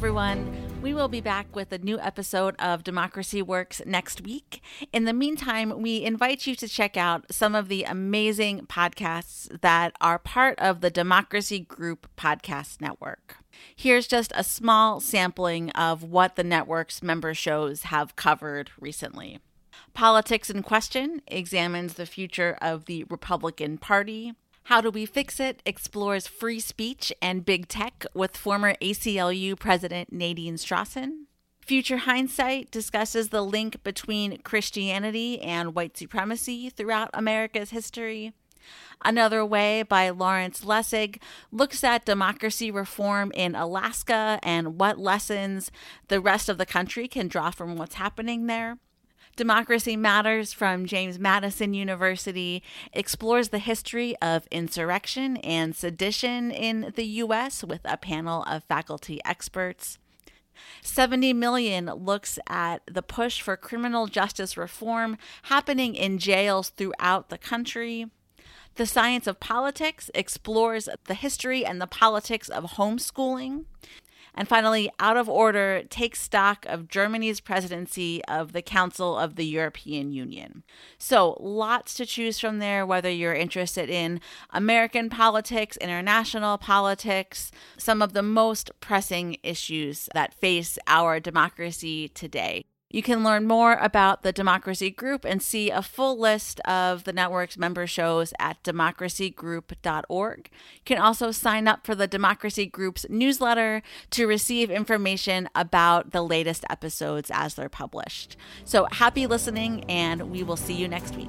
Everyone. We will be back with a new episode of Democracy Works next week. In the meantime, we invite you to check out some of the amazing podcasts that are part of the Democracy Group podcast network. Here's just a small sampling of what the network's member shows have covered recently. Politics in Question examines the future of the Republican Party. How Do We Fix It explores free speech and big tech with former ACLU President Nadine Strossen. Future Hindsight discusses the link between Christianity and white supremacy throughout America's history. Another Way by Lawrence Lessig looks at democracy reform in Alaska and what lessons the rest of the country can draw from what's happening there. Democracy Matters from James Madison University explores the history of insurrection and sedition in the U.S. with a panel of faculty experts. 70 Million looks at the push for criminal justice reform happening in jails throughout the country. The Science of Politics explores the history and the politics of homeschooling. And finally, Out of Order take stock of Germany's presidency of the Council of the European Union. So, lots to choose from there, whether you're interested in American politics, international politics, some of the most pressing issues that face our democracy today. You can learn more about the Democracy Group and see a full list of the network's member shows at democracygroup.org. You can also sign up for the Democracy Group's newsletter to receive information about the latest episodes as they're published. So happy listening, and we will see you next week.